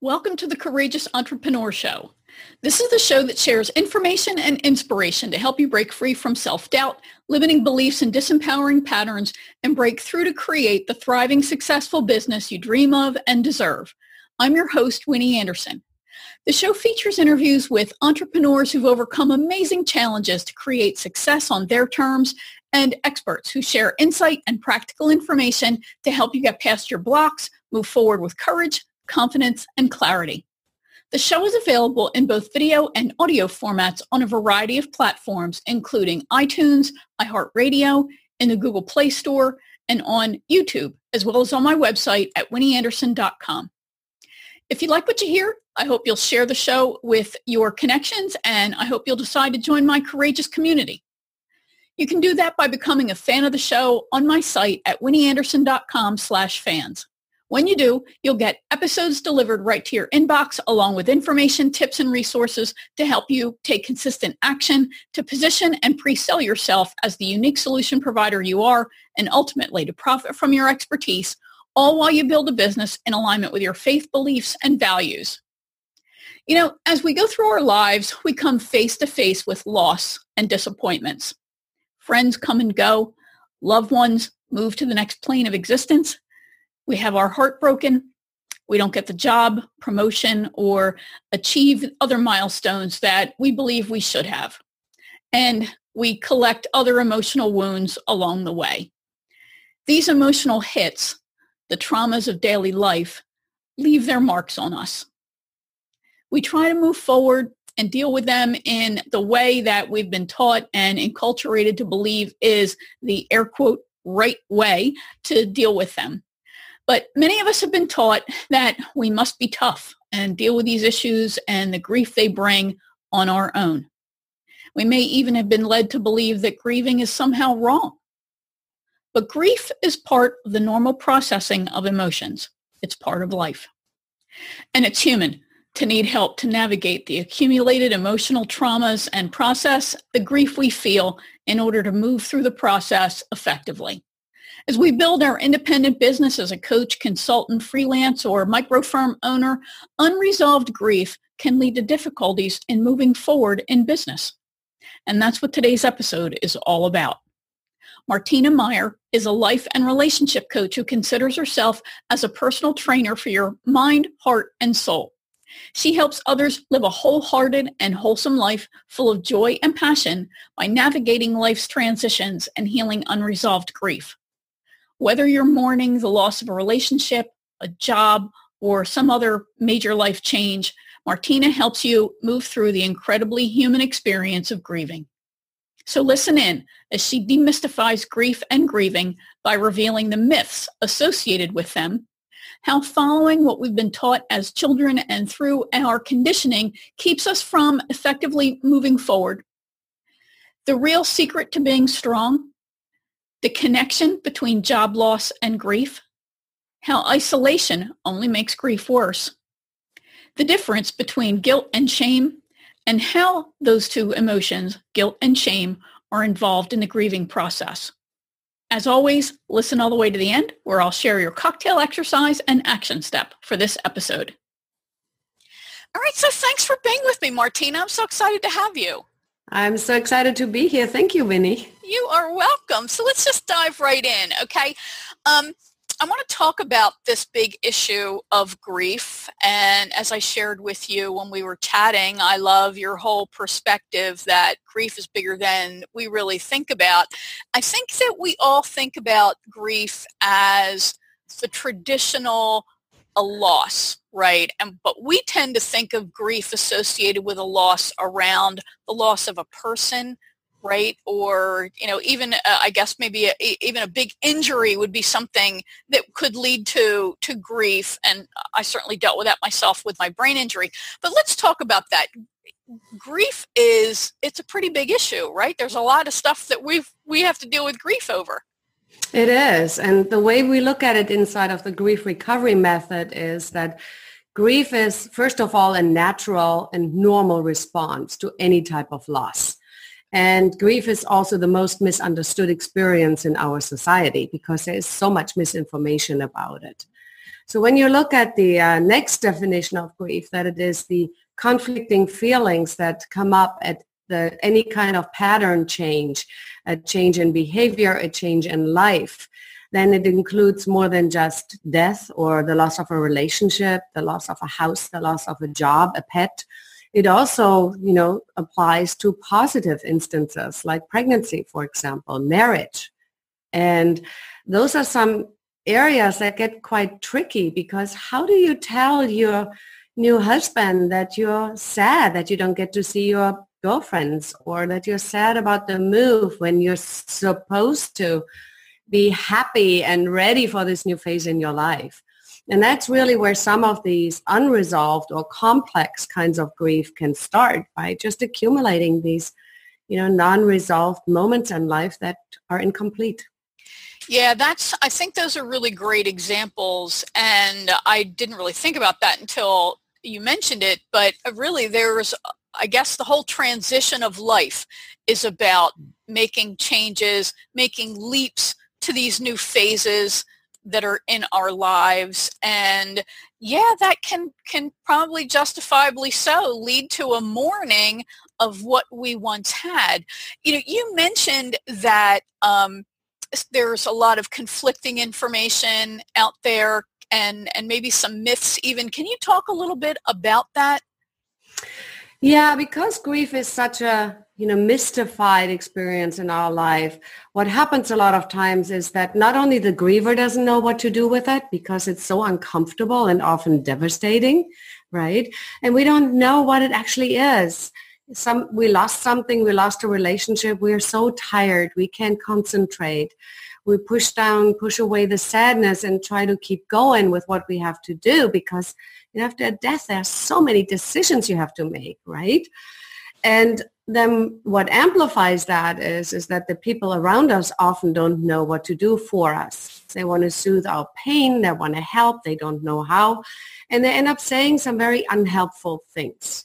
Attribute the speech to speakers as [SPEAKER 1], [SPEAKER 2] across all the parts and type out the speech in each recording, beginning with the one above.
[SPEAKER 1] Welcome to the Courageous Entrepreneur Show. This is the show that shares information and inspiration to help you break free from self-doubt, limiting beliefs and disempowering patterns, and break through to create the thriving, successful business you dream of and deserve. I'm your host, Winnie Anderson. The show features interviews with entrepreneurs who've overcome amazing challenges to create success on their terms and experts who share insight and practical information to help you get past your blocks, move forward with courage, confidence, and clarity. The show is available in both video and audio formats on a variety of platforms, including iTunes, iHeartRadio, in the Google Play Store, and on YouTube, as well as on my website at winnieanderson.com. If you like what you hear, I hope you'll share the show with your connections, and I hope you'll decide to join my courageous community. You can do that by becoming a fan of the show on my site at winnieanderson.com slash fans. When you do, you'll get episodes delivered right to your inbox along with information, tips, and resources to help you take consistent action to position and pre-sell yourself as the unique solution provider you are and ultimately to profit from your expertise, all while you build a business in alignment with your faith, beliefs, and values. You know, as we go through our lives, we come face to face with loss and disappointments. Friends come and go. Loved ones move to the next plane of existence we have our heart broken, we don't get the job, promotion, or achieve other milestones that we believe we should have. And we collect other emotional wounds along the way. These emotional hits, the traumas of daily life, leave their marks on us. We try to move forward and deal with them in the way that we've been taught and enculturated to believe is the air quote right way to deal with them. But many of us have been taught that we must be tough and deal with these issues and the grief they bring on our own. We may even have been led to believe that grieving is somehow wrong. But grief is part of the normal processing of emotions. It's part of life. And it's human to need help to navigate the accumulated emotional traumas and process the grief we feel in order to move through the process effectively. As we build our independent business as a coach, consultant, freelance, or micro firm owner, unresolved grief can lead to difficulties in moving forward in business. And that's what today's episode is all about. Martina Meyer is a life and relationship coach who considers herself as a personal trainer for your mind, heart, and soul. She helps others live a wholehearted and wholesome life full of joy and passion by navigating life's transitions and healing unresolved grief. Whether you're mourning the loss of a relationship, a job, or some other major life change, Martina helps you move through the incredibly human experience of grieving. So listen in as she demystifies grief and grieving by revealing the myths associated with them, how following what we've been taught as children and through our conditioning keeps us from effectively moving forward, the real secret to being strong, the connection between job loss and grief, how isolation only makes grief worse, the difference between guilt and shame, and how those two emotions, guilt and shame, are involved in the grieving process. As always, listen all the way to the end where I'll share your cocktail exercise and action step for this episode. All right, so thanks for being with me, Martina. I'm so excited to have you.
[SPEAKER 2] I'm so excited to be here. Thank you, Winnie.
[SPEAKER 1] You are welcome. So let's just dive right in, okay? Um, I want to talk about this big issue of grief. And as I shared with you when we were chatting, I love your whole perspective that grief is bigger than we really think about. I think that we all think about grief as the traditional a loss, right? And but we tend to think of grief associated with a loss around the loss of a person, right? Or you know, even uh, I guess maybe a, even a big injury would be something that could lead to to grief. And I certainly dealt with that myself with my brain injury. But let's talk about that. Grief is it's a pretty big issue, right? There's a lot of stuff that we we have to deal with grief over.
[SPEAKER 2] It is. And the way we look at it inside of the grief recovery method is that grief is, first of all, a natural and normal response to any type of loss. And grief is also the most misunderstood experience in our society because there is so much misinformation about it. So when you look at the uh, next definition of grief, that it is the conflicting feelings that come up at the, any kind of pattern change, a change in behavior, a change in life, then it includes more than just death or the loss of a relationship, the loss of a house, the loss of a job, a pet. It also, you know, applies to positive instances like pregnancy, for example, marriage. And those are some areas that get quite tricky because how do you tell your new husband that you're sad that you don't get to see your girlfriends or that you're sad about the move when you're supposed to be happy and ready for this new phase in your life. And that's really where some of these unresolved or complex kinds of grief can start by just accumulating these, you know, non-resolved moments in life that are incomplete.
[SPEAKER 1] Yeah, that's, I think those are really great examples. And I didn't really think about that until you mentioned it, but really there's, I guess the whole transition of life is about making changes, making leaps to these new phases that are in our lives. And yeah that can can probably justifiably so lead to a mourning of what we once had. You know you mentioned that um, there's a lot of conflicting information out there and and maybe some myths even. Can you talk a little bit about that?
[SPEAKER 2] Yeah because grief is such a you know, mystified experience in our life, what happens a lot of times is that not only the griever doesn't know what to do with it because it's so uncomfortable and often devastating, right? And we don't know what it actually is. Some, we lost something, we lost a relationship, we are so tired, we can't concentrate. We push down, push away the sadness and try to keep going with what we have to do because after death, there are so many decisions you have to make, right? And then what amplifies that is, is that the people around us often don't know what to do for us. They want to soothe our pain. They want to help. They don't know how. And they end up saying some very unhelpful things.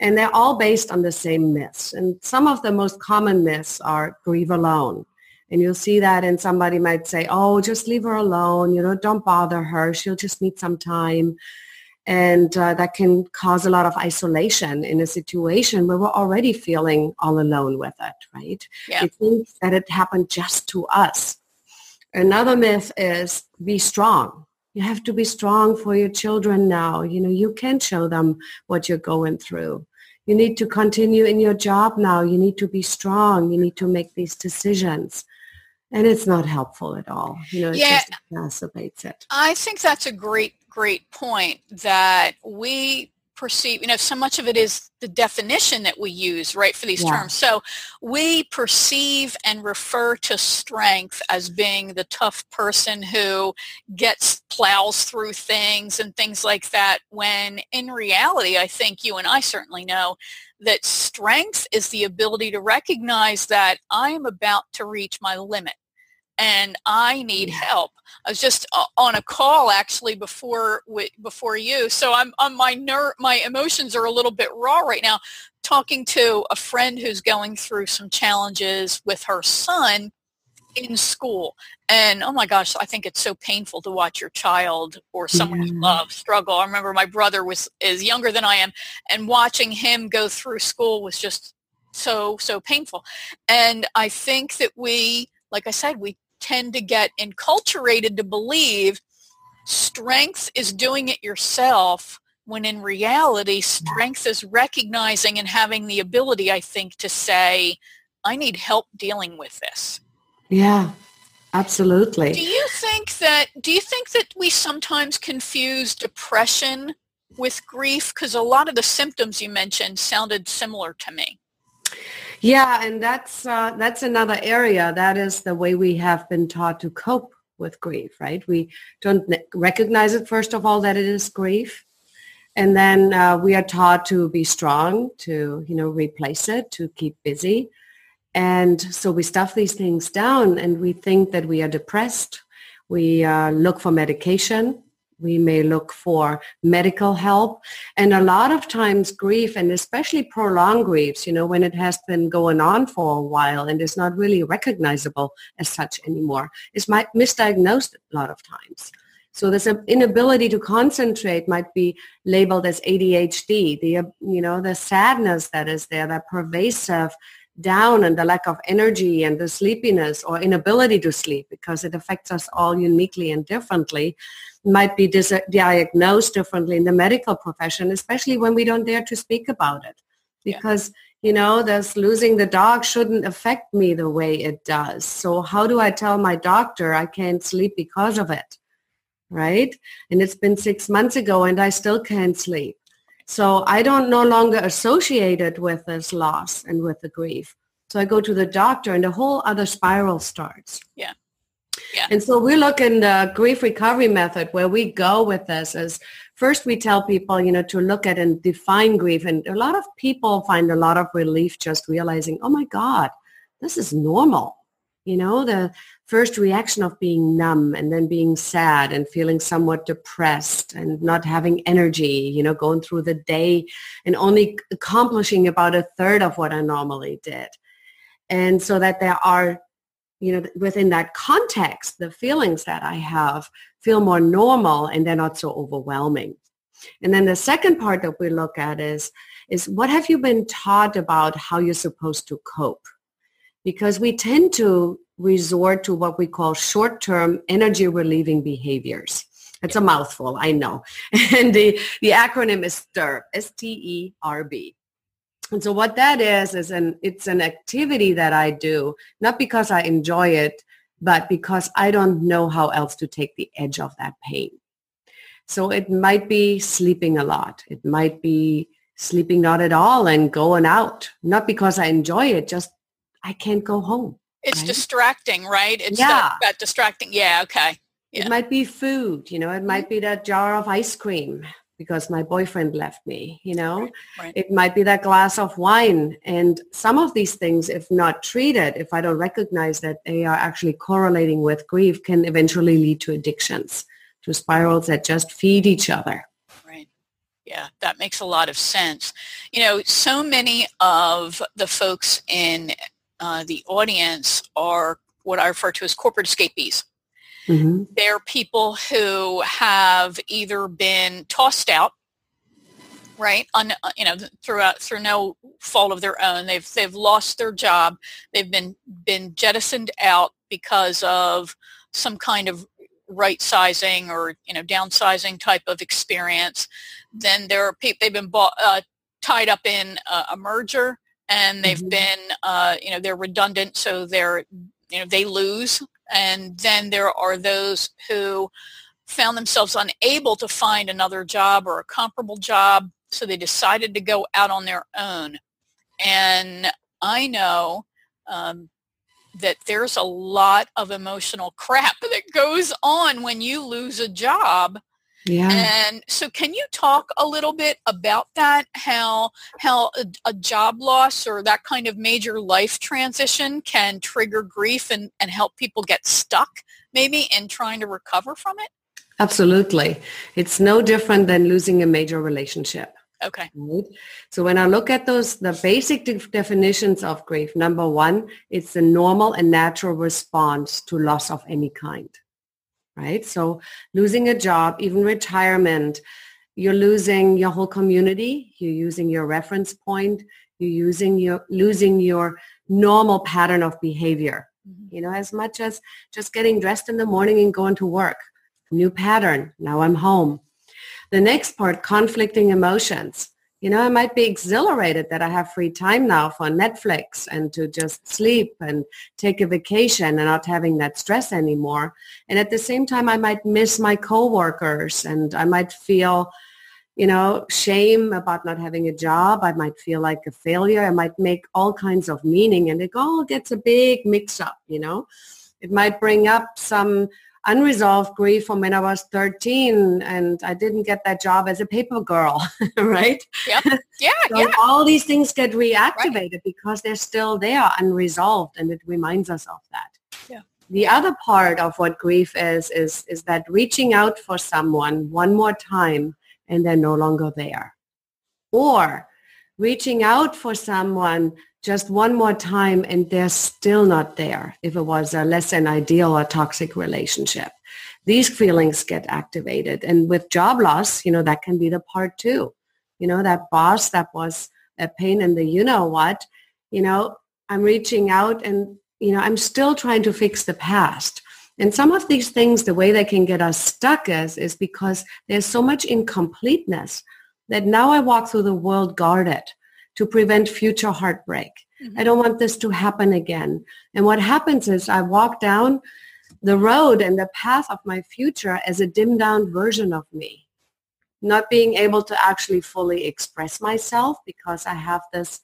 [SPEAKER 2] And they're all based on the same myths. And some of the most common myths are grieve alone. And you'll see that and somebody might say, oh, just leave her alone. You know, don't bother her. She'll just need some time and uh, that can cause a lot of isolation in a situation where we're already feeling all alone with it, right?
[SPEAKER 1] Yeah.
[SPEAKER 2] We think that it happened just to us. Another myth is be strong. You have to be strong for your children now. You know, you can show them what you're going through. You need to continue in your job now. You need to be strong. You need to make these decisions and it's not helpful at all. You know, it yeah, just exacerbates it.
[SPEAKER 1] I think that's a great great point that we perceive, you know, so much of it is the definition that we use, right, for these yeah. terms. So we perceive and refer to strength as being the tough person who gets plows through things and things like that, when in reality, I think you and I certainly know that strength is the ability to recognize that I am about to reach my limit and I need help. I was just uh, on a call actually before before you, so I'm on my ner- my emotions are a little bit raw right now. Talking to a friend who's going through some challenges with her son in school, and oh my gosh, I think it's so painful to watch your child or someone you love struggle. I remember my brother was is younger than I am, and watching him go through school was just so so painful. And I think that we like I said, we tend to get enculturated to believe strength is doing it yourself when in reality strength is recognizing and having the ability i think to say i need help dealing with this.
[SPEAKER 2] Yeah absolutely.
[SPEAKER 1] Do you think that do you think that we sometimes confuse depression with grief? Because a lot of the symptoms you mentioned sounded similar to me
[SPEAKER 2] yeah, and that's uh, that's another area. That is the way we have been taught to cope with grief, right? We don't recognize it first of all that it is grief, and then uh, we are taught to be strong, to you know replace it, to keep busy, and so we stuff these things down, and we think that we are depressed. We uh, look for medication we may look for medical help. And a lot of times grief, and especially prolonged griefs, you know, when it has been going on for a while and is not really recognizable as such anymore, is misdiagnosed a lot of times. So this inability to concentrate might be labeled as ADHD. The, uh, you know, the sadness that is there, that pervasive down and the lack of energy and the sleepiness or inability to sleep because it affects us all uniquely and differently might be dis- diagnosed differently in the medical profession, especially when we don't dare to speak about it. Because, yeah. you know, this losing the dog shouldn't affect me the way it does. So how do I tell my doctor I can't sleep because of it? Right? And it's been six months ago and I still can't sleep. So I don't no longer associate it with this loss and with the grief. So I go to the doctor and the whole other spiral starts.
[SPEAKER 1] Yeah.
[SPEAKER 2] Yeah. And so we look in the grief recovery method where we go with this is first we tell people, you know, to look at and define grief. And a lot of people find a lot of relief just realizing, oh my God, this is normal. You know, the first reaction of being numb and then being sad and feeling somewhat depressed and not having energy, you know, going through the day and only accomplishing about a third of what I normally did. And so that there are, you know, within that context, the feelings that I have feel more normal and they're not so overwhelming. And then the second part that we look at is, is what have you been taught about how you're supposed to cope? because we tend to resort to what we call short-term energy relieving behaviors. It's a mouthful, I know. And the, the acronym is STERB, S-T-E-R-B. And so what that is, is an, it's an activity that I do, not because I enjoy it, but because I don't know how else to take the edge of that pain. So it might be sleeping a lot. It might be sleeping not at all and going out, not because I enjoy it, just I can't go home.
[SPEAKER 1] It's right? distracting, right? It's yeah. that, that distracting. Yeah. Okay. Yeah.
[SPEAKER 2] It might be food, you know, it might mm-hmm. be that jar of ice cream because my boyfriend left me, you know. Right. It might be that glass of wine. And some of these things, if not treated, if I don't recognize that they are actually correlating with grief, can eventually lead to addictions, to spirals that just feed each other.
[SPEAKER 1] Right. Yeah, that makes a lot of sense. You know, so many of the folks in uh, the audience are what I refer to as corporate escapees. Mm-hmm. They're people who have either been tossed out, right? On uh, you know throughout through no fault of their own. They've they've lost their job. They've been been jettisoned out because of some kind of right sizing or you know downsizing type of experience. Then there are people they've been bought, uh, tied up in a, a merger and they've mm-hmm. been uh, you know they're redundant so they're you know they lose and then there are those who found themselves unable to find another job or a comparable job so they decided to go out on their own. And i know um, that there's a lot of emotional crap that goes on when you lose a job yeah. And so can you talk a little bit about that, how, how a, a, job loss or that kind of major life transition can trigger grief and, and help people get stuck maybe in trying to recover from it?
[SPEAKER 2] Absolutely. It's no different than losing a major relationship.
[SPEAKER 1] Okay.
[SPEAKER 2] Right? So when I look at those, the basic de- definitions of grief, number one, it's a normal and natural response to loss of any kind right? So losing a job, even retirement, you're losing your whole community, you're using your reference point, you're using your losing your normal pattern of behavior. Mm-hmm. You know, as much as just getting dressed in the morning and going to work. New pattern. Now I'm home. The next part, conflicting emotions you know, I might be exhilarated that I have free time now for Netflix and to just sleep and take a vacation and not having that stress anymore. And at the same time, I might miss my coworkers and I might feel, you know, shame about not having a job. I might feel like a failure. I might make all kinds of meaning and it all gets a big mix up, you know. It might bring up some unresolved grief from when I was 13 and I didn't get that job as a paper girl, right?
[SPEAKER 1] Yeah, yeah, so yeah.
[SPEAKER 2] All these things get reactivated right. because they're still there unresolved and it reminds us of that.
[SPEAKER 1] Yeah.
[SPEAKER 2] The other part of what grief is, is, is that reaching out for someone one more time and they're no longer there. Or reaching out for someone just one more time and they're still not there if it was a less than ideal or toxic relationship. these feelings get activated. And with job loss, you know, that can be the part too. You know, that boss that was a pain in the you know what, you know, I'm reaching out and, you know, I'm still trying to fix the past. And some of these things, the way they can get us stuck is, is because there's so much incompleteness that now I walk through the world guarded to prevent future heartbreak. Mm-hmm. I don't want this to happen again. And what happens is I walk down the road and the path of my future as a dimmed down version of me, not being able to actually fully express myself because I have this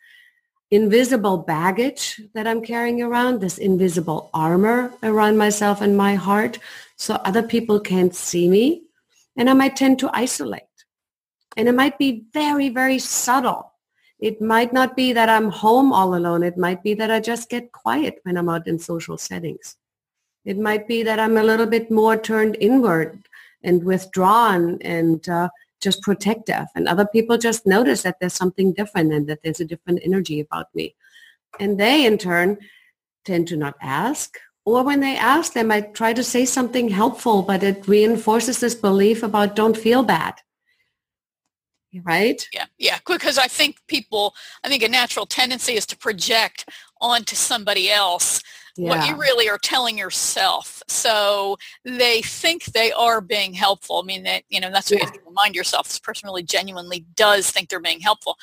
[SPEAKER 2] invisible baggage that I'm carrying around, this invisible armor around myself and my heart, so other people can't see me. And I might tend to isolate. And it might be very, very subtle. It might not be that I'm home all alone. It might be that I just get quiet when I'm out in social settings. It might be that I'm a little bit more turned inward and withdrawn and uh, just protective. And other people just notice that there's something different and that there's a different energy about me. And they in turn tend to not ask. Or when they ask, they might try to say something helpful, but it reinforces this belief about don't feel bad. Right?
[SPEAKER 1] Yeah, yeah. Because I think people, I think a natural tendency is to project onto somebody else yeah. what you really are telling yourself. So they think they are being helpful. I mean, that you know that's what yeah. you have to remind yourself. This person really genuinely does think they're being helpful,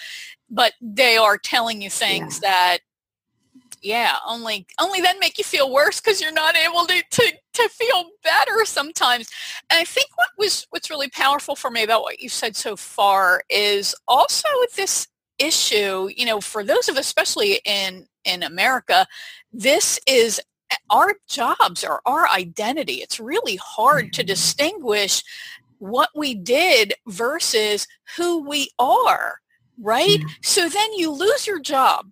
[SPEAKER 1] but they are telling you things yeah. that yeah only only then make you feel worse because you're not able to, to to feel better sometimes and i think what was what's really powerful for me about what you said so far is also this issue you know for those of us especially in in america this is our jobs or our identity. It's really hard to mm-hmm. distinguish what we did versus who we are, right? So then you lose your job.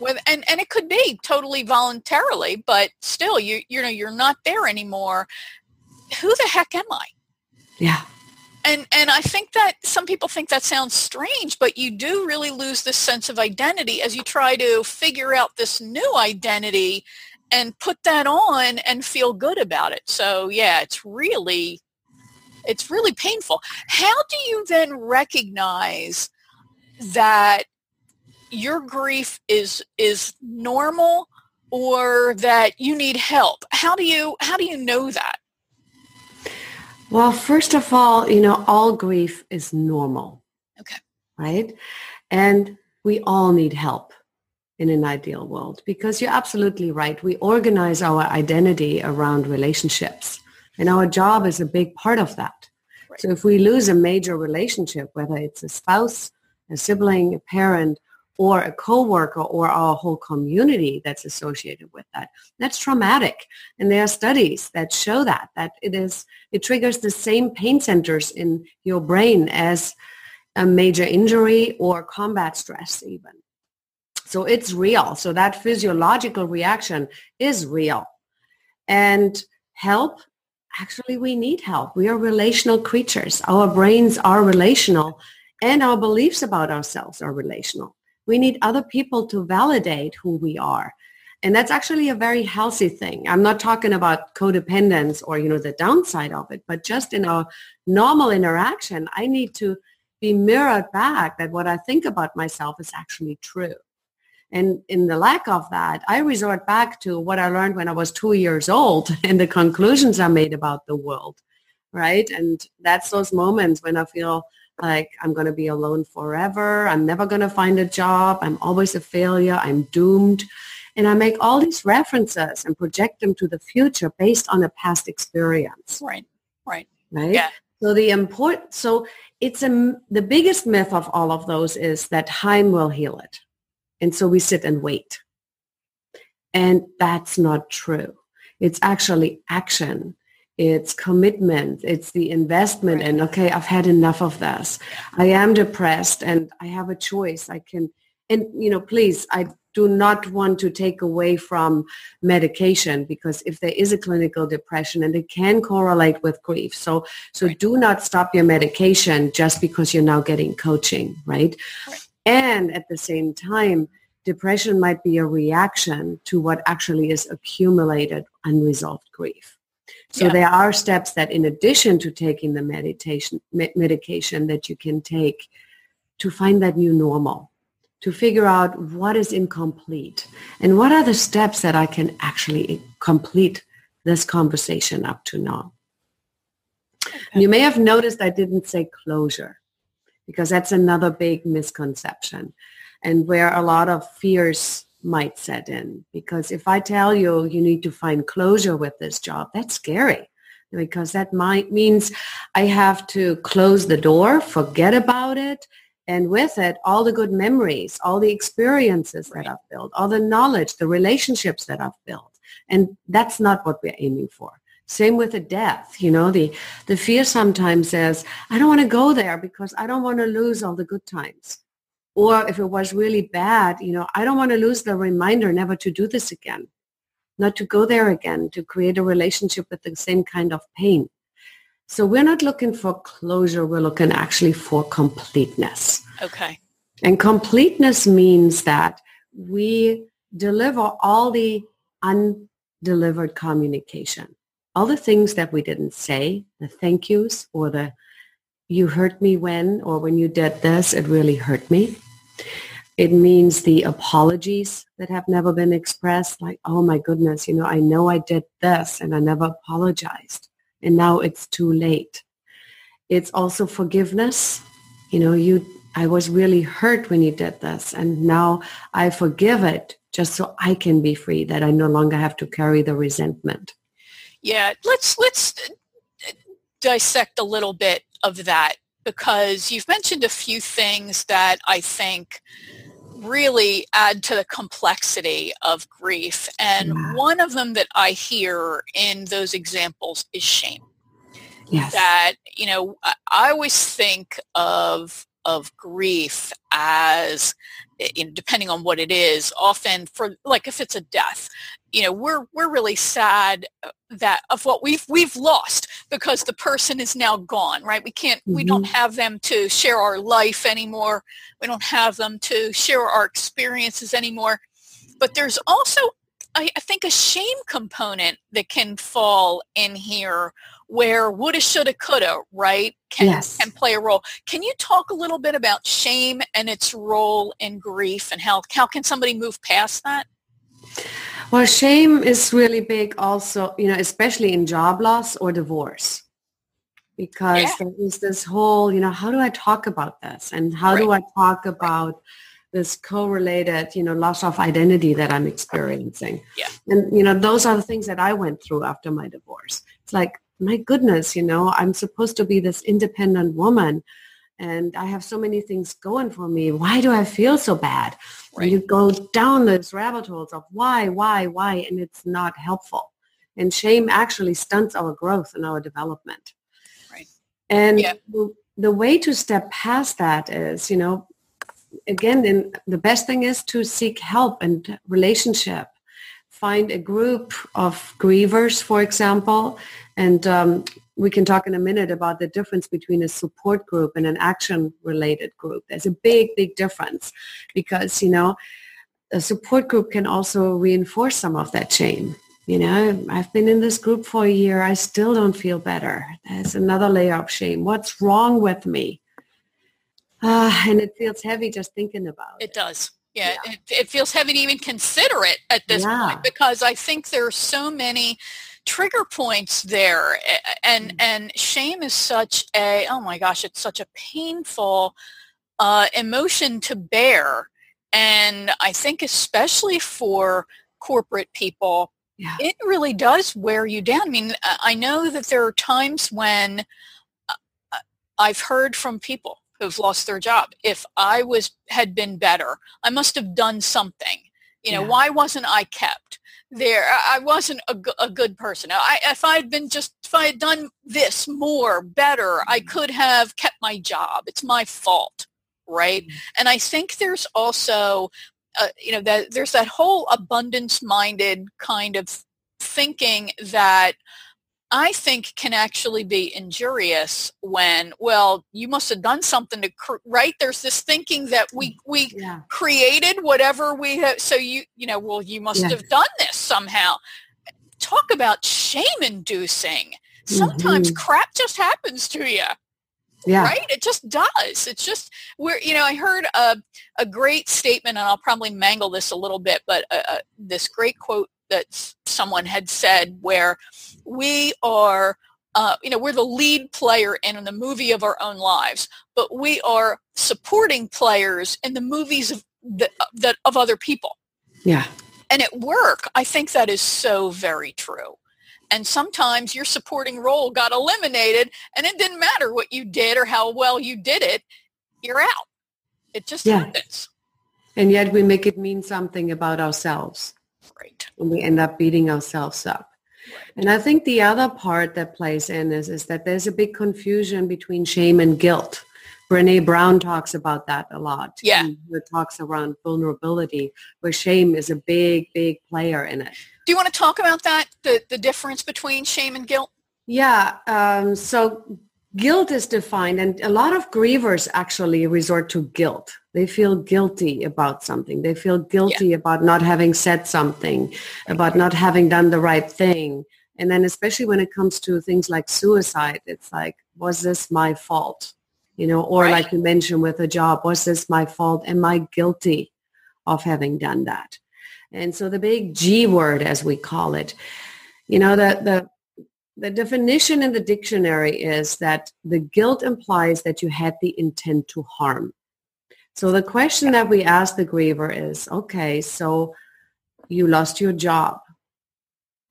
[SPEAKER 1] With, and, and it could be totally voluntarily, but still you you know you're not there anymore. Who the heck am I?
[SPEAKER 2] Yeah.
[SPEAKER 1] And and I think that some people think that sounds strange, but you do really lose this sense of identity as you try to figure out this new identity and put that on and feel good about it. So yeah, it's really it's really painful. How do you then recognize that your grief is is normal or that you need help? How do you how do you know that?
[SPEAKER 2] Well, first of all, you know, all grief is normal.
[SPEAKER 1] Okay.
[SPEAKER 2] Right? And we all need help in an ideal world because you're absolutely right. We organize our identity around relationships and our job is a big part of that. Right. So if we lose a major relationship, whether it's a spouse, a sibling, a parent, or a coworker or our whole community that's associated with that. That's traumatic. And there are studies that show that, that it is, it triggers the same pain centers in your brain as a major injury or combat stress even. So it's real. So that physiological reaction is real. And help, actually we need help. We are relational creatures. Our brains are relational and our beliefs about ourselves are relational. We need other people to validate who we are. And that's actually a very healthy thing. I'm not talking about codependence or, you know, the downside of it, but just in our normal interaction, I need to be mirrored back that what I think about myself is actually true. And in the lack of that, I resort back to what I learned when I was two years old and the conclusions I made about the world, right? And that's those moments when I feel like I'm going to be alone forever. I'm never going to find a job. I'm always a failure. I'm doomed. And I make all these references and project them to the future based on a past experience.
[SPEAKER 1] Right, right.
[SPEAKER 2] Right? Yeah. So the important, so it's a, the biggest myth of all of those is that time will heal it. And so we sit and wait. And that's not true. It's actually action it's commitment. It's the investment. And okay i've had enough of this. I am depressed and i have a choice. I can and you know please i do not want to take away from medication because if there is a clinical depression and it can correlate with grief. So so right. do not stop your medication just because you're now getting coaching right? right. And at the same time depression might be a reaction to what actually is accumulated unresolved grief So yeah. there are steps that in addition to taking the meditation me- medication that you can take to find that new normal, to figure out what is incomplete and what are the steps that I can actually complete this conversation up to now. Okay. You may have noticed I didn't say closure because that's another big misconception and where a lot of fears might set in. Because if I tell you you need to find closure with this job, that's scary because that might means I have to close the door, forget about it, and with it, all the good memories, all the experiences right. that I've built, all the knowledge, the relationships that I've built. And that's not what we're aiming for. Same with a death. You know, the, the fear sometimes says, I don't want to go there because I don't want to lose all the good times. Or if it was really bad, you know, I don't want to lose the reminder never to do this again, not to go there again, to create a relationship with the same kind of pain. So we're not looking for closure. We're looking actually for completeness.
[SPEAKER 1] Okay.
[SPEAKER 2] And completeness means that we deliver all the undelivered communication, all the things that we didn't say, the thank yous or the you hurt me when, or when you did this, it really hurt me. It means the apologies that have never been expressed, like, oh my goodness, you know, I know I did this and I never apologized. And now it's too late. It's also forgiveness. You know, you I was really hurt when you did this and now I forgive it just so I can be free, that I no longer have to carry the resentment.
[SPEAKER 1] Yeah, let's let's uh, dissect a little bit of that because you've mentioned a few things that I think really add to the complexity of grief. And yeah. one of them that I hear in those examples is shame.
[SPEAKER 2] Yes.
[SPEAKER 1] That, you know, I always think of of grief as you know, depending on what it is, often for like if it's a death, you know, we're we're really sad uh, that of what we've we've lost because the person is now gone, right? We can't mm-hmm. we don't mm-hmm. have them to share our life anymore. We don't have them to share our experiences anymore. But there's also I, I think a shame component that can fall in here where woulda, shoulda, coulda, right, can, yes. can play a role. Can you talk a little bit about shame and its role in grief and how, how can somebody move past that?
[SPEAKER 2] Well, shame is really big also, you know, especially in job loss or divorce. Because yeah. there is this whole, you know, how do I talk about this? And how right. do I talk about this correlated, you know, loss of identity that I'm experiencing?
[SPEAKER 1] Yeah.
[SPEAKER 2] And, you know, those are the things that I went through after my divorce. It's like, my goodness, you know, I'm supposed to be this independent woman and I have so many things going for me. Why do I feel so bad? Right. And you go down those rabbit holes of why, why, why, and it's not helpful. And shame actually stunts our growth and our development.
[SPEAKER 1] Right.
[SPEAKER 2] And yeah. the, the way to step past that is, you know, again, in, the best thing is to seek help and relationship find a group of grievers, for example, and um, we can talk in a minute about the difference between a support group and an action-related group. There's a big, big difference because, you know, a support group can also reinforce some of that shame. You know, I've been in this group for a year. I still don't feel better. There's another layer of shame. What's wrong with me? Uh, and it feels heavy just thinking about
[SPEAKER 1] it. It does. Yeah, yeah. It, it, feels heavy to even consider it at this yeah. point because I think there are so many trigger points there and mm and shame is such a oh my gosh it's such a painful uh, emotion to bear and i think especially for corporate people yeah. it really does wear you down i mean i know that there are times when uh, uh, i've heard from people who've lost their job. If I was had been better, I must have done something. You know, yeah. why wasn't I kept there? I wasn't a, a good person. I, if I had been just, if I had done this more, better, I mm-hmm. could have kept my job. It's my fault, right? Mm-hmm. And I think there's also, uh, you know, that there's that whole abundance-minded kind of thinking that I think can actually be injurious when, well, you must have done something to, right? There's this thinking that we, we yeah. created whatever we have. So you, you know, well, you must have done this somehow. talk about shame inducing. Sometimes mm-hmm. crap just happens to you. Yeah. Right? It just does. It's just where you know I heard a a great statement, and I'll probably mangle this a little bit, but uh, uh, this great quote that someone had said, where we are, uh, you know, we're the lead player in the movie of our own lives, but we are supporting players in the movies of that, that of other people.
[SPEAKER 2] Yeah.
[SPEAKER 1] And at work, I think that is so very true. And sometimes your supporting role got eliminated and it didn't matter what you did or how well you did it. You're out. It just yeah. happens.
[SPEAKER 2] And yet we make it mean something about ourselves.
[SPEAKER 1] Right.
[SPEAKER 2] And we end up beating ourselves up. Right. And I think the other part that plays in is, is that there's a big confusion between shame and guilt. Brene Brown talks about that a lot.
[SPEAKER 1] Yeah.
[SPEAKER 2] It talks around vulnerability, where shame is a big, big player in it.
[SPEAKER 1] Do you want to talk about that, the, the difference between shame and guilt?
[SPEAKER 2] Yeah. Um, so guilt is defined, and a lot of grievers actually resort to guilt. They feel guilty about something. They feel guilty yeah. about not having said something, about not having done the right thing. And then especially when it comes to things like suicide, it's like, was this my fault? you know, or right. like you mentioned with a job, was this my fault? Am I guilty of having done that? And so the big G word, as we call it, you know, the, the, the definition in the dictionary is that the guilt implies that you had the intent to harm. So the question that we ask the griever is, okay, so you lost your job.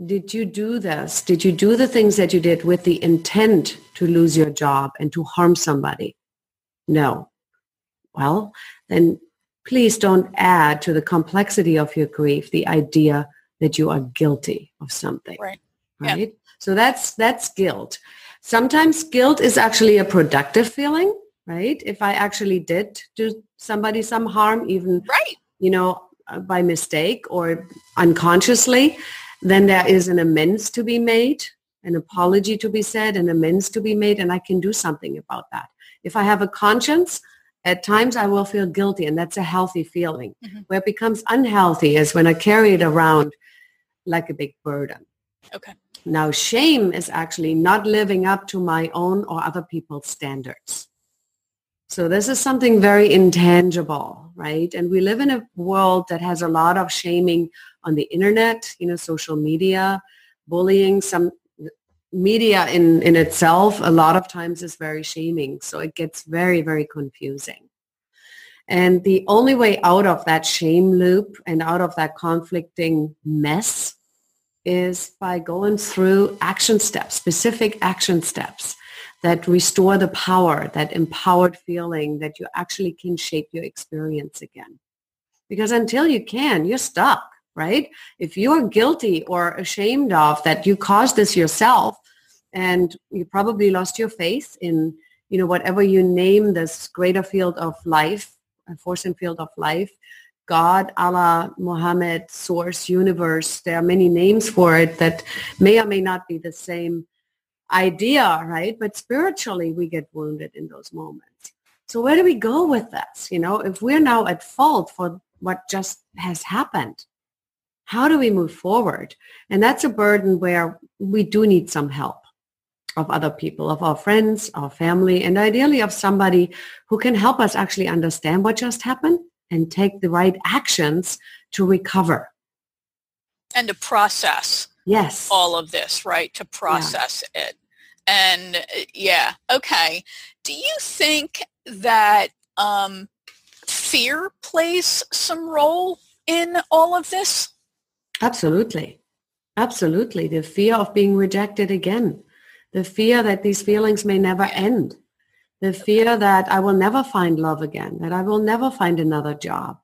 [SPEAKER 2] Did you do this? Did you do the things that you did with the intent to lose your job and to harm somebody? No. Well, then please don't add to the complexity of your grief the idea that you are guilty of something.
[SPEAKER 1] Right.
[SPEAKER 2] Right. Yeah. So that's that's guilt. Sometimes guilt is actually a productive feeling, right? If I actually did do somebody some harm, even
[SPEAKER 1] right,
[SPEAKER 2] you know, uh, by mistake or unconsciously, then there is an amends to be made, an apology to be said, an amends to be made, and I can do something about that. If I have a conscience, at times I will feel guilty and that's a healthy feeling. Mm-hmm. Where it becomes unhealthy is when I carry it around like a big burden.
[SPEAKER 1] Okay.
[SPEAKER 2] Now shame is actually not living up to my own or other people's standards. So this is something very intangible, right? And we live in a world that has a lot of shaming on the internet, you know, social media, bullying. Some media in, in itself a lot of times is very shaming. So it gets very, very confusing. And the only way out of that shame loop and out of that conflicting mess is by going through action steps, specific action steps that restore the power, that empowered feeling that you actually can shape your experience again. Because until you can, you're stuck right? If you're guilty or ashamed of that you caused this yourself and you probably lost your faith in, you know, whatever you name this greater field of life, a force and field of life, God, Allah, Muhammad, source, universe, there are many names for it that may or may not be the same idea, right? But spiritually, we get wounded in those moments. So where do we go with this? You know, if we're now at fault for what just has happened, how do we move forward? And that's a burden where we do need some help of other people, of our friends, our family, and ideally of somebody who can help us actually understand what just happened and take the right actions to recover.
[SPEAKER 1] And to process.
[SPEAKER 2] Yes.
[SPEAKER 1] All of this, right? To process yeah. it. And uh, yeah, okay. Do you think that um, fear plays some role in all of this?
[SPEAKER 2] Absolutely. Absolutely. The fear of being rejected again. The fear that these feelings may never end. The fear that I will never find love again, that I will never find another job.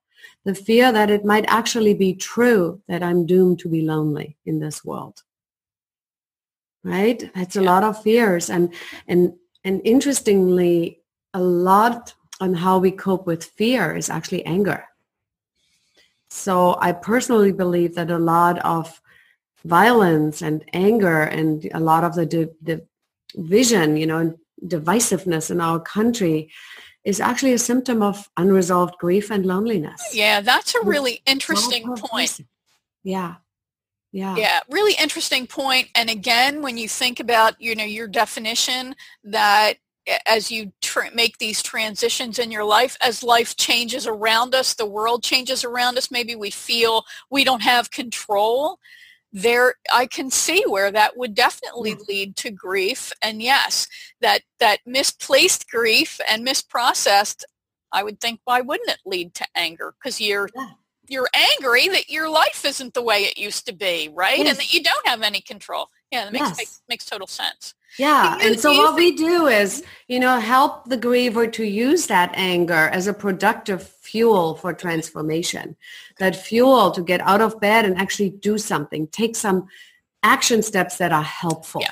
[SPEAKER 2] The fear that it might actually be true that I'm doomed to be lonely in this world. Right? It's a lot of fears. And, and, and interestingly, a lot on how we cope with fear is actually anger. So I personally believe that a lot of violence and anger and a lot of the, the vision, you know, divisiveness in our country is actually a symptom of unresolved grief and loneliness.
[SPEAKER 1] Yeah, that's a really interesting point.
[SPEAKER 2] Yeah. Yeah.
[SPEAKER 1] Yeah, really interesting point. And again, when you think about, you know, your definition that as you tr- make these transitions in your life, as life changes around us, the world changes around us, maybe we feel we don't have control. There, I can see where that would definitely lead to grief. And yes, that that misplaced grief and misprocessed, I would think, why wouldn't it lead to anger? Because you're yeah you're angry that your life isn't the way it used to be, right? Yes. And that you don't have any control. Yeah, that makes yes. makes, makes total sense.
[SPEAKER 2] Yeah, you, and so what think- we do is, you know, help the griever to use that anger as a productive fuel for transformation. That fuel to get out of bed and actually do something, take some action steps that are helpful.
[SPEAKER 1] Yeah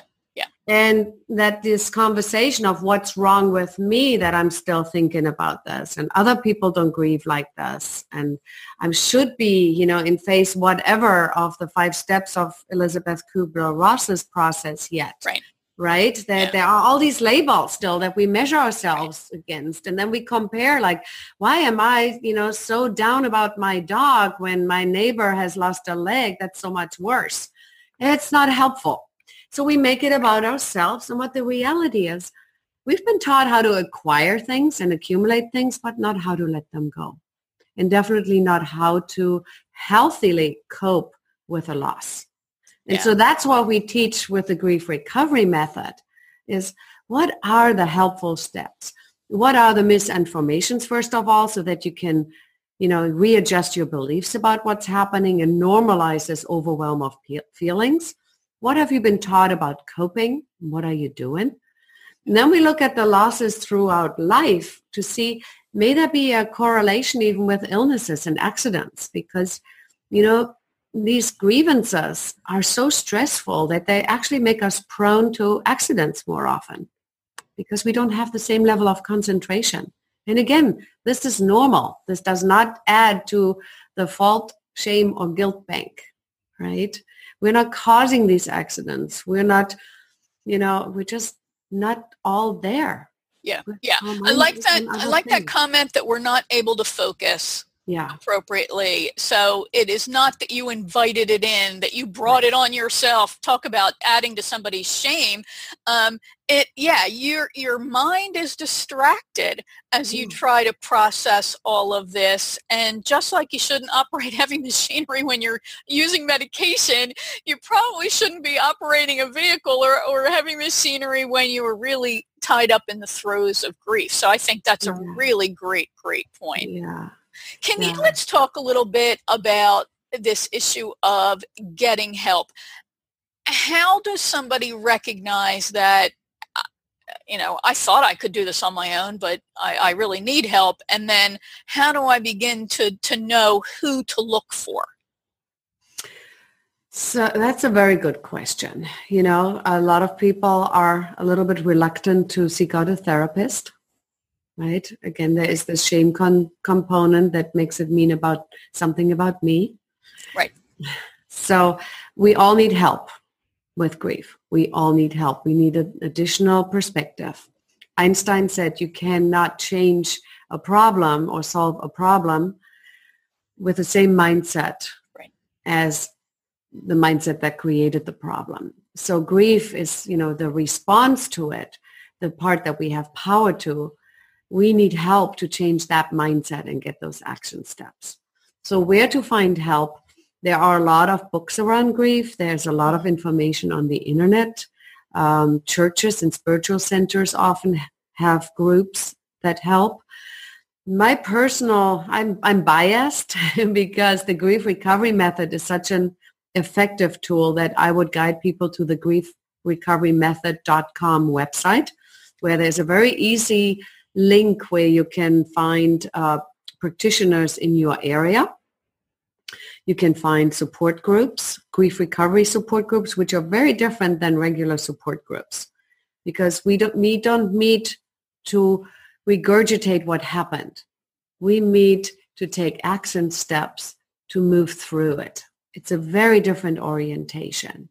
[SPEAKER 2] and that this conversation of what's wrong with me that i'm still thinking about this. And other people don't grieve like this. And i should be you know in phase whatever of the five steps of elizabeth kubler-ross's process yet.
[SPEAKER 1] Right.
[SPEAKER 2] Right? That yeah. there are all these labels still that we measure ourselves right. against. And then we compare like why am i you know so down about my dog when my neighbor has lost a leg that's so much worse? It's not helpful so we make it about ourselves and what the reality is. We've been taught how to acquire things and accumulate things, but not how to let them go. And definitely not how to healthily cope with a loss. And yeah. so that's what we teach with the grief recovery method is what are the helpful steps? What are the misinformations, first of all, so that you can, you know, readjust your beliefs about what's happening and normalize this overwhelm of feelings. What have you been taught about coping? What are you doing? And then we look at the losses throughout life to see may there be a correlation even with illnesses and accidents because, you know, these grievances are so stressful that they actually make us prone to accidents more often because we don't have the same level of concentration. And again, this is normal. This does not add to the fault, shame, or guilt bank, right? We're not causing these accidents. We're not, you know, we're just not all there.
[SPEAKER 1] Yeah. Yeah. I like that. I like things. that comment that we're not able to focus
[SPEAKER 2] yeah.
[SPEAKER 1] appropriately. So it is not that you invited it in, that you brought it on yourself. Talk about adding to somebody's shame. Um, it, yeah, your your mind is distracted as you mm. try to process all of this. And just like you shouldn't operate heavy machinery when you're using medication, you probably shouldn't be operating a vehicle or, or heavy machinery when you are really tied up in the throes of grief. So I think that's a really great, great point.
[SPEAKER 2] Yeah.
[SPEAKER 1] Can yeah. you let's talk a little bit about this issue of getting help? How does somebody recognize that uh, you know, I thought I could do this on my own, but I, I, really need help. And then how do I begin to, to know who to look for?
[SPEAKER 2] So that's a very good question. You know, a lot of people are a little bit reluctant to seek out a therapist right? Again, there is the shame con- component that makes it mean about something about me.
[SPEAKER 1] Right.
[SPEAKER 2] So we all need help with grief. We all need help. We need an additional perspective. Einstein said you cannot change a problem or solve a problem with the same mindset
[SPEAKER 1] right.
[SPEAKER 2] as the mindset that created the problem. So grief is, you know, the response to it, the part that we have power to, we need help to change that mindset and get those action steps. So where to find help? There are a lot of books around grief. There's a lot of information on the internet. Um, churches and spiritual centers often have groups that help. My personal, I'm, I'm biased because the grief recovery method is such an effective tool that I would guide people to the griefrecoverymethod.com website where there's a very easy link where you can find uh, practitioners in your area. You can find support groups, grief recovery support groups, which are very different than regular support groups because we don't, we don't meet to regurgitate what happened. We meet to take action steps to move through it. It's a very different orientation.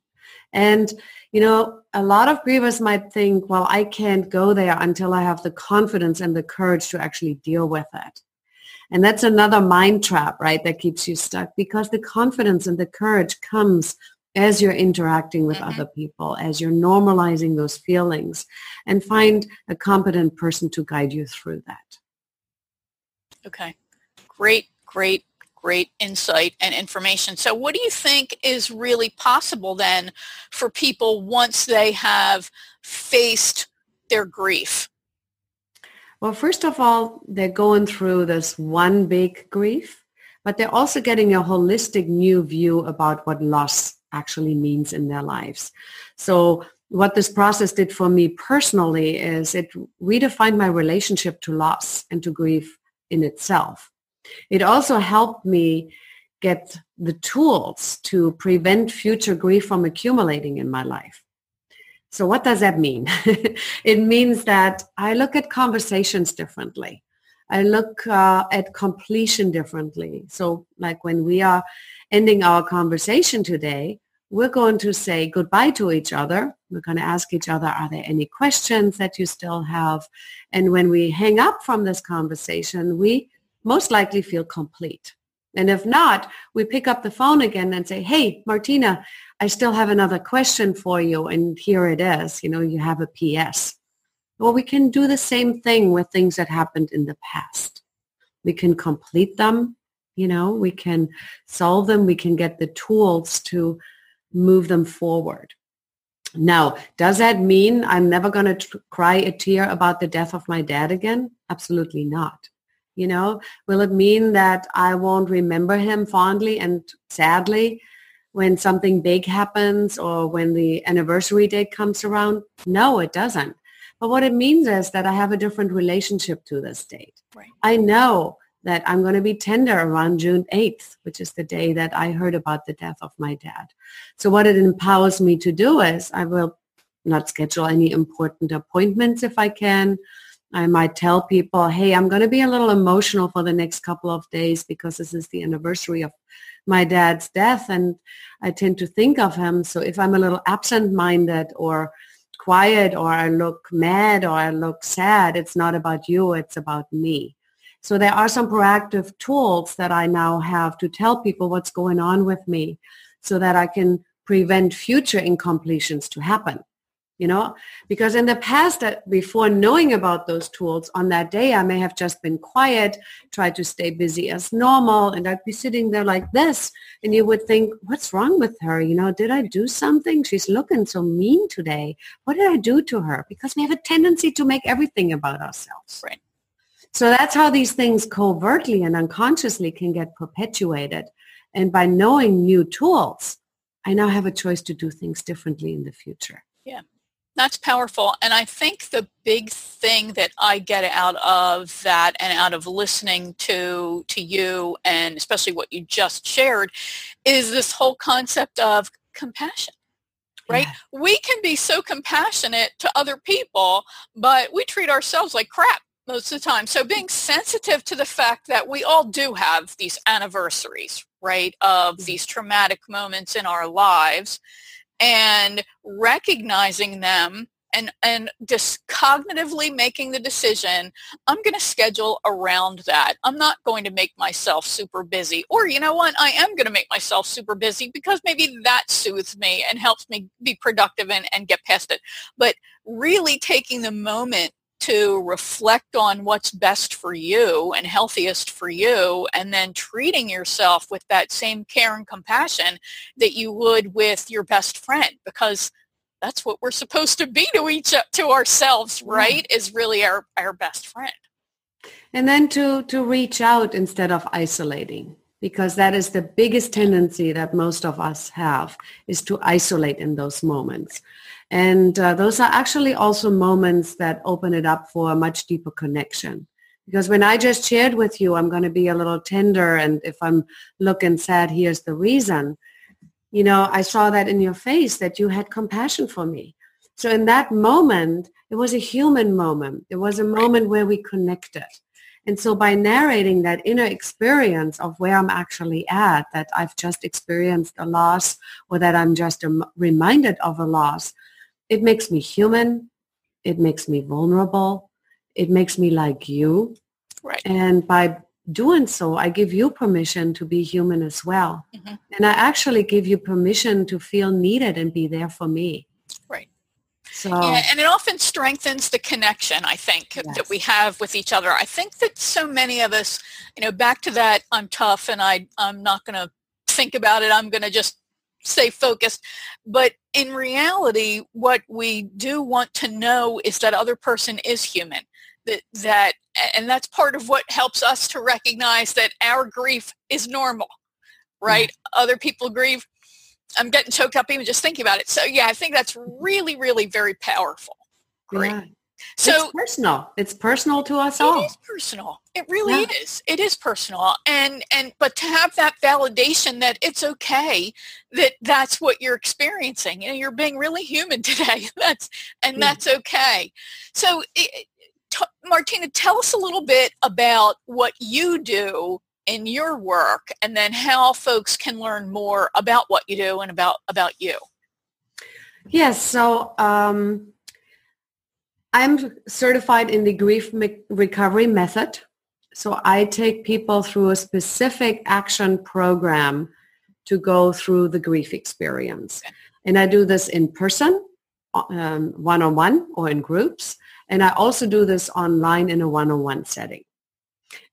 [SPEAKER 2] And, you know, a lot of grievers might think, well, I can't go there until I have the confidence and the courage to actually deal with it. And that's another mind trap, right, that keeps you stuck because the confidence and the courage comes as you're interacting with mm-hmm. other people, as you're normalizing those feelings, and find a competent person to guide you through that.
[SPEAKER 1] Okay. Great, great, great insight and information. So what do you think is really possible then for people once they have faced their grief?
[SPEAKER 2] Well, first of all, they're going through this one big grief, but they're also getting a holistic new view about what loss actually means in their lives. So what this process did for me personally is it redefined my relationship to loss and to grief in itself. It also helped me get the tools to prevent future grief from accumulating in my life. So what does that mean? it means that I look at conversations differently. I look uh, at completion differently. So like when we are ending our conversation today, we're going to say goodbye to each other. We're going to ask each other, are there any questions that you still have? And when we hang up from this conversation, we most likely feel complete. And if not, we pick up the phone again and say, hey, Martina, I still have another question for you. And here it is. You know, you have a PS. Well, we can do the same thing with things that happened in the past. We can complete them. You know, we can solve them. We can get the tools to move them forward. Now, does that mean I'm never going to t- cry a tear about the death of my dad again? Absolutely not. You know, will it mean that I won't remember him fondly and sadly when something big happens or when the anniversary date comes around? No, it doesn't. But what it means is that I have a different relationship to this date. Right. I know that I'm going to be tender around June 8th, which is the day that I heard about the death of my dad. So what it empowers me to do is I will not schedule any important appointments if I can. I might tell people, hey, I'm going to be a little emotional for the next couple of days because this is the anniversary of my dad's death and I tend to think of him. So if I'm a little absent-minded or quiet or I look mad or I look sad, it's not about you, it's about me. So there are some proactive tools that I now have to tell people what's going on with me so that I can prevent future incompletions to happen you know? Because in the past uh, before knowing about those tools on that day i may have just been quiet tried to stay busy as normal and i'd be sitting there like this and you would think what's wrong with her? You know did i do something? She's looking so mean today. What did i do to her? Because we have a tendency to make everything about ourselves.
[SPEAKER 1] Right.
[SPEAKER 2] So that's how these things covertly and unconsciously can get perpetuated. And by knowing new tools i now have a choice to do things differently in the future.
[SPEAKER 1] Yeah that's powerful. And I think the big thing that I get out of that and out of listening to to you and especially what you just shared is this whole concept of compassion. Right? Yeah. We can be so compassionate to other people, but we treat ourselves like crap most of the time. So being sensitive to the fact that we all do have these anniversaries, right, of mm-hmm. these traumatic moments in our lives and recognizing them and and just cognitively making the decision i'm going to schedule around that. I'm not going to make myself super busy. Or you know what? I am going to make myself super busy because maybe that soothes me and helps me be productive and, and get past it. But really taking the moment to reflect on what's best for you and healthiest for you and then treating yourself with that same care and compassion that you would with your best friend because that's what we're supposed to be to each to ourselves right yeah. is really our our best friend
[SPEAKER 2] and then to to reach out instead of isolating because that is the biggest tendency that most of us have is to isolate in those moments and uh, those are actually also moments that open it up for a much deeper connection. Because when I just shared with you, I'm going to be a little tender. And if I'm looking sad, here's the reason. You know, I saw that in your face that you had compassion for me. So in that moment, it was a human moment. It was a moment where we connected. And so by narrating that inner experience of where I'm actually at, that I've just experienced a loss or that I'm just reminded of a loss, it makes me human. It makes me vulnerable. It makes me like you.
[SPEAKER 1] Right.
[SPEAKER 2] And by doing so, I give you permission to be human as well. Mm-hmm. And I actually give you permission to feel needed and be there for me.
[SPEAKER 1] Right. So, yeah, and it often strengthens the connection, I think, yes. that we have with each other. I think that so many of us, you know, back to that, I'm tough and I, I'm not going to think about it. I'm going to just stay focused. But in reality, what we do want to know is that other person is human. That, that and that's part of what helps us to recognize that our grief is normal, right? Mm-hmm. Other people grieve. I'm getting choked up even just thinking about it. So yeah, I think that's really, really very powerful. Great. Yeah.
[SPEAKER 2] So it's personal. It's personal to us all.
[SPEAKER 1] It is personal. It really yeah. is. It is personal. And and but to have that validation that it's okay that that's what you're experiencing. You know, you're being really human today. That's and yeah. that's okay. So it, t- Martina, tell us a little bit about what you do in your work and then how folks can learn more about what you do and about about you.
[SPEAKER 2] Yes, so um, I'm certified in the grief recovery method. So I take people through a specific action program to go through the grief experience. And I do this in person, um, one-on-one or in groups. And I also do this online in a one-on-one setting.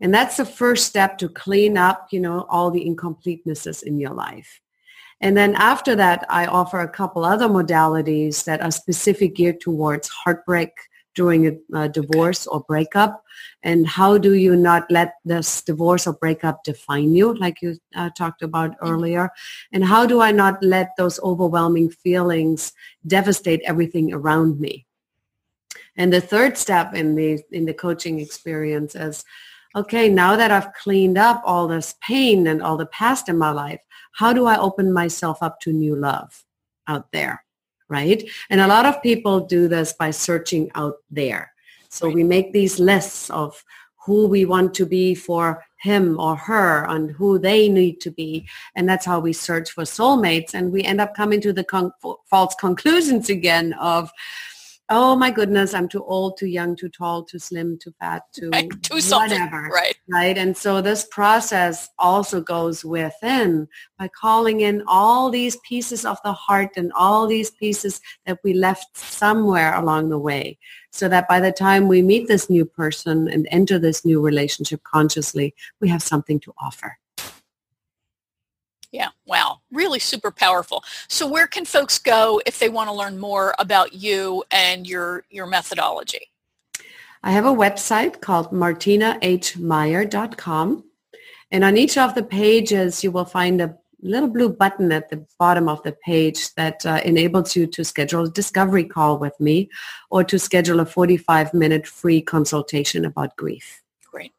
[SPEAKER 2] And that's the first step to clean up, you know, all the incompletenesses in your life. And then after that, I offer a couple other modalities that are specific geared towards heartbreak during a, a divorce or breakup. And how do you not let this divorce or breakup define you, like you uh, talked about mm-hmm. earlier? And how do I not let those overwhelming feelings devastate everything around me? And the third step in the in the coaching experience is okay, now that I've cleaned up all this pain and all the past in my life, how do I open myself up to new love out there? Right? And a lot of people do this by searching out there. So we make these lists of who we want to be for him or her and who they need to be. And that's how we search for soulmates. And we end up coming to the con- false conclusions again of, oh my goodness, I'm too old, too young, too tall, too slim, too fat, too, right, too whatever.
[SPEAKER 1] Right.
[SPEAKER 2] Right. And so this process also goes within by calling in all these pieces of the heart and all these pieces that we left somewhere along the way. So that by the time we meet this new person and enter this new relationship consciously, we have something to offer.
[SPEAKER 1] Yeah, wow, really super powerful. So where can folks go if they want to learn more about you and your your methodology?
[SPEAKER 2] I have a website called martinahmeyer.com. And on each of the pages, you will find a little blue button at the bottom of the page that uh, enables you to schedule a discovery call with me or to schedule a 45-minute free consultation about grief.
[SPEAKER 1] Great.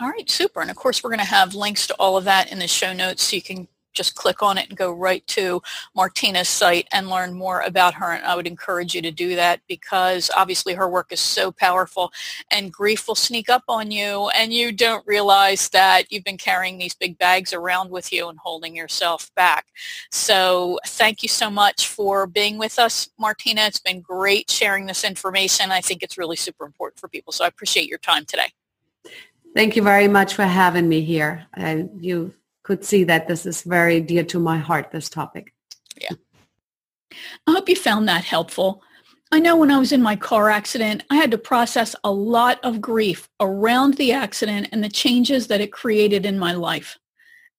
[SPEAKER 1] All right, super. And of course, we're going to have links to all of that in the show notes so you can just click on it and go right to Martina's site and learn more about her. And I would encourage you to do that because obviously her work is so powerful and grief will sneak up on you and you don't realize that you've been carrying these big bags around with you and holding yourself back. So thank you so much for being with us, Martina. It's been great sharing this information. I think it's really super important for people. So I appreciate your time today.
[SPEAKER 2] Thank you very much for having me here. Uh, you could see that this is very dear to my heart, this topic.
[SPEAKER 1] Yeah. I hope you found that helpful. I know when I was in my car accident, I had to process a lot of grief around the accident and the changes that it created in my life.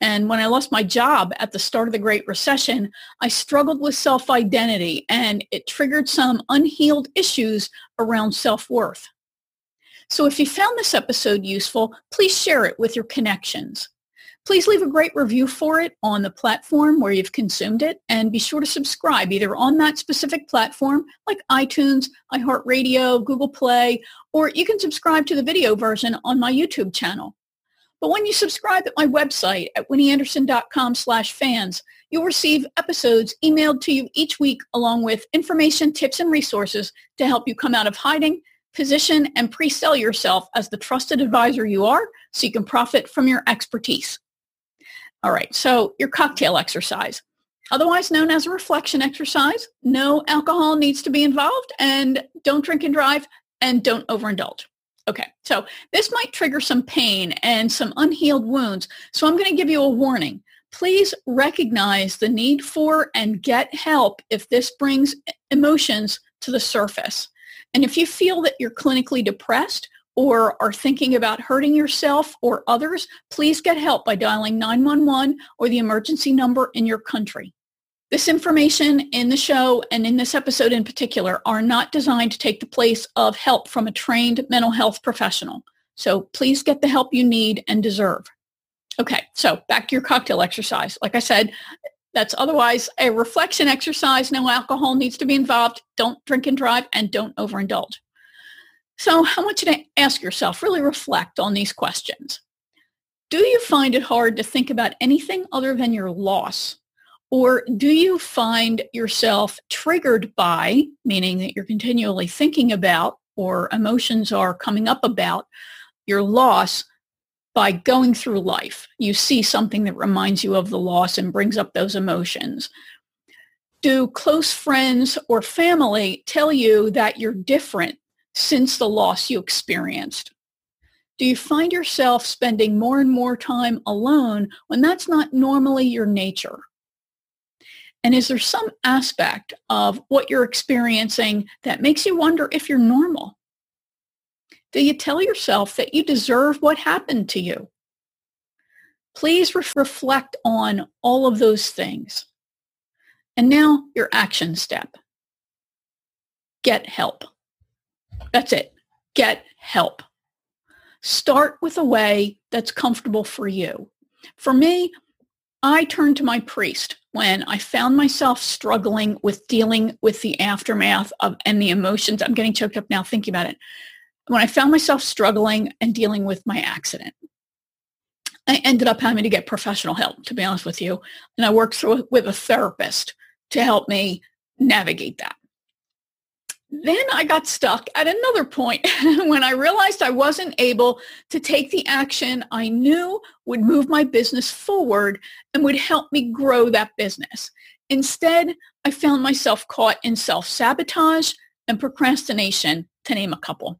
[SPEAKER 1] And when I lost my job at the start of the Great Recession, I struggled with self-identity and it triggered some unhealed issues around self-worth. So if you found this episode useful, please share it with your connections. Please leave a great review for it on the platform where you've consumed it and be sure to subscribe either on that specific platform like iTunes, iHeartRadio, Google Play, or you can subscribe to the video version on my YouTube channel. But when you subscribe at my website at winnieanderson.com slash fans, you'll receive episodes emailed to you each week along with information, tips, and resources to help you come out of hiding, position, and pre-sell yourself as the trusted advisor you are so you can profit from your expertise. All right, so your cocktail exercise, otherwise known as a reflection exercise, no alcohol needs to be involved and don't drink and drive and don't overindulge. Okay, so this might trigger some pain and some unhealed wounds. So I'm going to give you a warning. Please recognize the need for and get help if this brings emotions to the surface. And if you feel that you're clinically depressed or are thinking about hurting yourself or others, please get help by dialing 911 or the emergency number in your country. This information in the show and in this episode in particular are not designed to take the place of help from a trained mental health professional. So please get the help you need and deserve. Okay, so back to your cocktail exercise. Like I said, that's otherwise a reflection exercise. No alcohol needs to be involved. Don't drink and drive and don't overindulge. So I want you to ask yourself, really reflect on these questions. Do you find it hard to think about anything other than your loss or do you find yourself triggered by, meaning that you're continually thinking about or emotions are coming up about your loss by going through life? You see something that reminds you of the loss and brings up those emotions. Do close friends or family tell you that you're different since the loss you experienced? Do you find yourself spending more and more time alone when that's not normally your nature? And is there some aspect of what you're experiencing that makes you wonder if you're normal? Do you tell yourself that you deserve what happened to you? Please re- reflect on all of those things. And now your action step. Get help. That's it. Get help. Start with a way that's comfortable for you. For me, I turned to my priest when I found myself struggling with dealing with the aftermath of and the emotions. I'm getting choked up now thinking about it. When I found myself struggling and dealing with my accident, I ended up having to get professional help, to be honest with you. And I worked through with a therapist to help me navigate that. Then I got stuck at another point when I realized I wasn't able to take the action I knew would move my business forward and would help me grow that business. Instead, I found myself caught in self-sabotage and procrastination, to name a couple.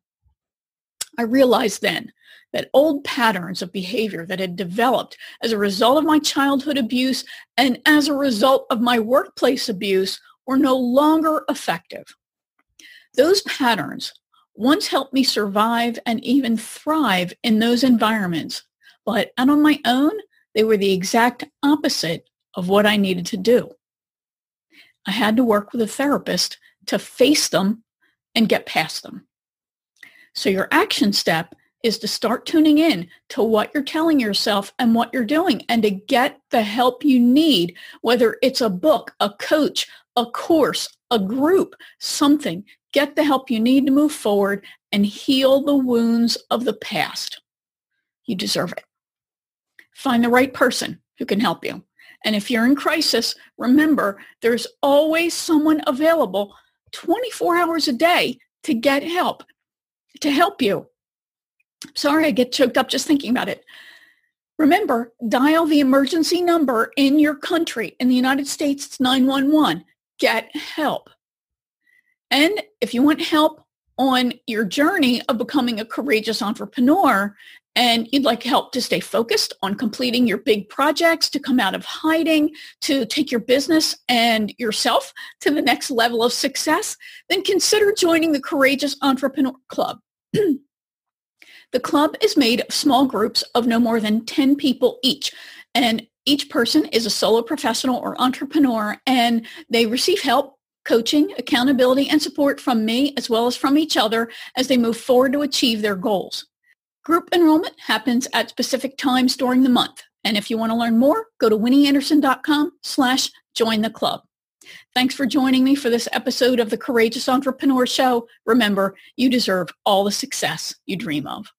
[SPEAKER 1] I realized then that old patterns of behavior that had developed as a result of my childhood abuse and as a result of my workplace abuse were no longer effective. Those patterns once helped me survive and even thrive in those environments, but and on my own, they were the exact opposite of what I needed to do. I had to work with a therapist to face them and get past them. So your action step is to start tuning in to what you're telling yourself and what you're doing and to get the help you need, whether it's a book, a coach, a course, a group, something get the help you need to move forward and heal the wounds of the past. You deserve it. Find the right person who can help you. And if you're in crisis, remember there's always someone available 24 hours a day to get help, to help you. Sorry, I get choked up just thinking about it. Remember, dial the emergency number in your country. In the United States, it's 911. Get help. And if you want help on your journey of becoming a courageous entrepreneur and you'd like help to stay focused on completing your big projects, to come out of hiding, to take your business and yourself to the next level of success, then consider joining the Courageous Entrepreneur Club. the club is made of small groups of no more than 10 people each. And each person is a solo professional or entrepreneur and they receive help coaching, accountability, and support from me as well as from each other as they move forward to achieve their goals. Group enrollment happens at specific times during the month. And if you want to learn more, go to winnieanderson.com slash join the club. Thanks for joining me for this episode of the Courageous Entrepreneur Show. Remember, you deserve all the success you dream of.